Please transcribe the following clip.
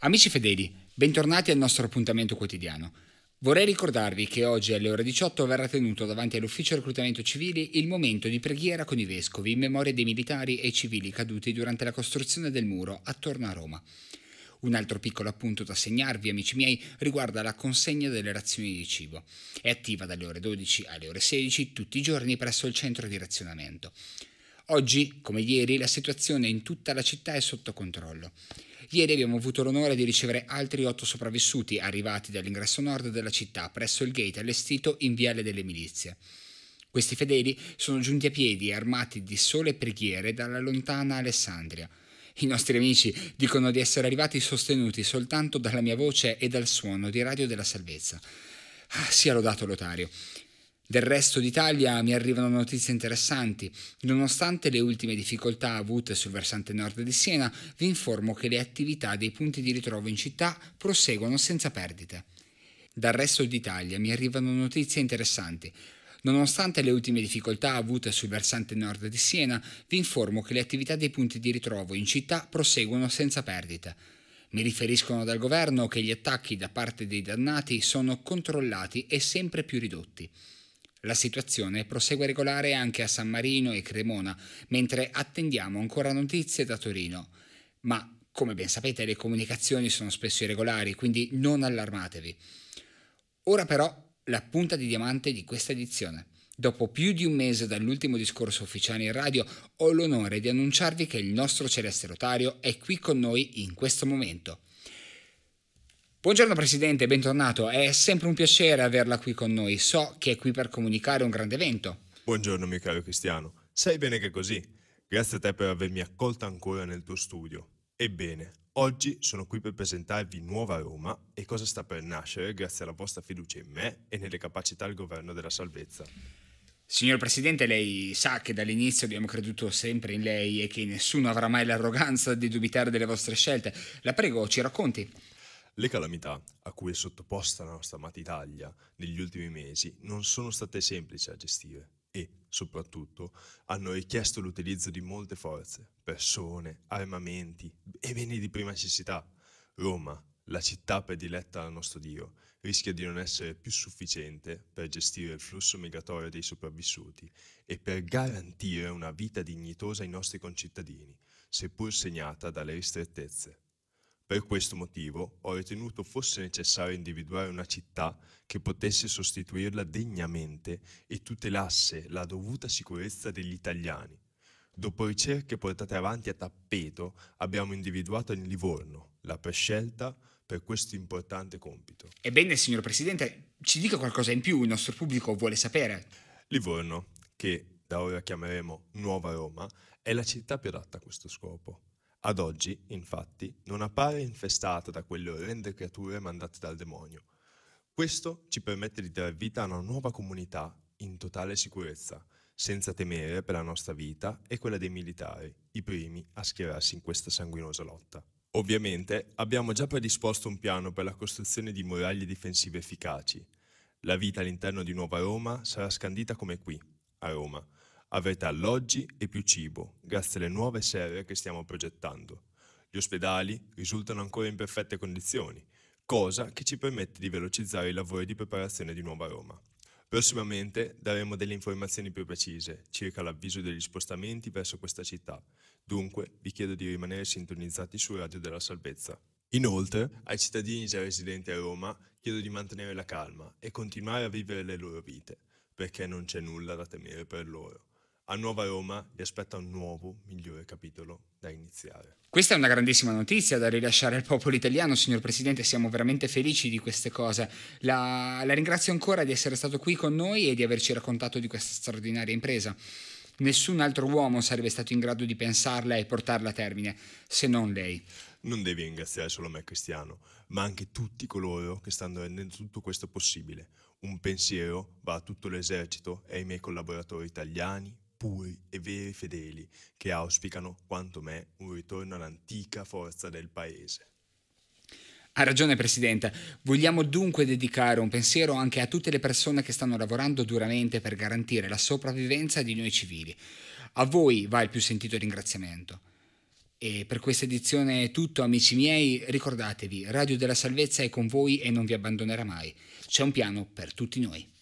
Amici fedeli, bentornati al nostro appuntamento quotidiano. Vorrei ricordarvi che oggi alle ore 18 verrà tenuto davanti all'ufficio reclutamento civili il momento di preghiera con i vescovi in memoria dei militari e civili caduti durante la costruzione del muro attorno a Roma. Un altro piccolo appunto da segnarvi, amici miei, riguarda la consegna delle razioni di cibo. È attiva dalle ore 12 alle ore 16 tutti i giorni presso il centro di razionamento. Oggi, come ieri, la situazione in tutta la città è sotto controllo. Ieri abbiamo avuto l'onore di ricevere altri otto sopravvissuti arrivati dall'ingresso nord della città presso il gate allestito in Viale delle Milizie. Questi fedeli sono giunti a piedi armati di sole preghiere dalla lontana Alessandria. I nostri amici dicono di essere arrivati sostenuti soltanto dalla mia voce e dal suono di Radio della Salvezza. Ah, sia lodato Lotario. Del resto d'Italia mi arrivano notizie interessanti. Nonostante le ultime difficoltà avute sul versante nord di Siena, vi informo che le attività dei punti di ritrovo in città proseguono senza perdite. Dal resto d'Italia mi arrivano notizie interessanti. Nonostante le ultime difficoltà avute sul versante nord di Siena, vi informo che le attività dei punti di ritrovo in città proseguono senza perdite. Mi riferiscono dal governo che gli attacchi da parte dei dannati sono controllati e sempre più ridotti. La situazione prosegue regolare anche a San Marino e Cremona, mentre attendiamo ancora notizie da Torino. Ma, come ben sapete, le comunicazioni sono spesso irregolari, quindi non allarmatevi. Ora però la punta di diamante di questa edizione. Dopo più di un mese dall'ultimo discorso ufficiale in radio, ho l'onore di annunciarvi che il nostro celeste rotario è qui con noi in questo momento. Buongiorno Presidente, bentornato. È sempre un piacere averla qui con noi. So che è qui per comunicare un grande evento. Buongiorno mio caro Cristiano. Sai bene che è così. Grazie a te per avermi accolta ancora nel tuo studio. Ebbene, oggi sono qui per presentarvi Nuova Roma e cosa sta per nascere grazie alla vostra fiducia in me e nelle capacità del governo della salvezza. Signor Presidente, lei sa che dall'inizio abbiamo creduto sempre in lei e che nessuno avrà mai l'arroganza di dubitare delle vostre scelte. La prego, ci racconti. Le calamità a cui è sottoposta la nostra amata Italia negli ultimi mesi non sono state semplici da gestire e, soprattutto, hanno richiesto l'utilizzo di molte forze, persone, armamenti e beni di prima necessità. Roma, la città prediletta dal nostro Dio, rischia di non essere più sufficiente per gestire il flusso migratorio dei sopravvissuti e per garantire una vita dignitosa ai nostri concittadini, seppur segnata dalle ristrettezze. Per questo motivo ho ritenuto fosse necessario individuare una città che potesse sostituirla degnamente e tutelasse la dovuta sicurezza degli italiani. Dopo ricerche portate avanti a tappeto, abbiamo individuato in Livorno la prescelta per questo importante compito. Ebbene, signor Presidente, ci dica qualcosa in più, il nostro pubblico vuole sapere. Livorno, che da ora chiameremo Nuova Roma, è la città più adatta a questo scopo. Ad oggi, infatti, non appare infestata da quelle orrende creature mandate dal demonio. Questo ci permette di dare vita a una nuova comunità in totale sicurezza, senza temere per la nostra vita e quella dei militari, i primi a schierarsi in questa sanguinosa lotta. Ovviamente abbiamo già predisposto un piano per la costruzione di muraglie difensive efficaci. La vita all'interno di Nuova Roma sarà scandita come qui, a Roma, Avrete alloggi e più cibo, grazie alle nuove serre che stiamo progettando. Gli ospedali risultano ancora in perfette condizioni, cosa che ci permette di velocizzare i lavori di preparazione di Nuova Roma. Prossimamente daremo delle informazioni più precise circa l'avviso degli spostamenti verso questa città, dunque vi chiedo di rimanere sintonizzati su Radio della Salvezza. Inoltre, ai cittadini già residenti a Roma chiedo di mantenere la calma e continuare a vivere le loro vite, perché non c'è nulla da temere per loro. A Nuova Roma vi aspetta un nuovo, migliore capitolo da iniziare. Questa è una grandissima notizia da rilasciare al popolo italiano, signor Presidente, siamo veramente felici di queste cose. La, la ringrazio ancora di essere stato qui con noi e di averci raccontato di questa straordinaria impresa. Nessun altro uomo sarebbe stato in grado di pensarla e portarla a termine, se non lei. Non devi ringraziare solo me, Cristiano, ma anche tutti coloro che stanno rendendo tutto questo possibile. Un pensiero va a tutto l'esercito e ai miei collaboratori italiani, puri e veri fedeli che auspicano, quanto me, un ritorno all'antica forza del paese. Ha ragione Presidente, vogliamo dunque dedicare un pensiero anche a tutte le persone che stanno lavorando duramente per garantire la sopravvivenza di noi civili. A voi va il più sentito ringraziamento. E per questa edizione è tutto, amici miei. Ricordatevi, Radio della Salvezza è con voi e non vi abbandonerà mai. C'è un piano per tutti noi.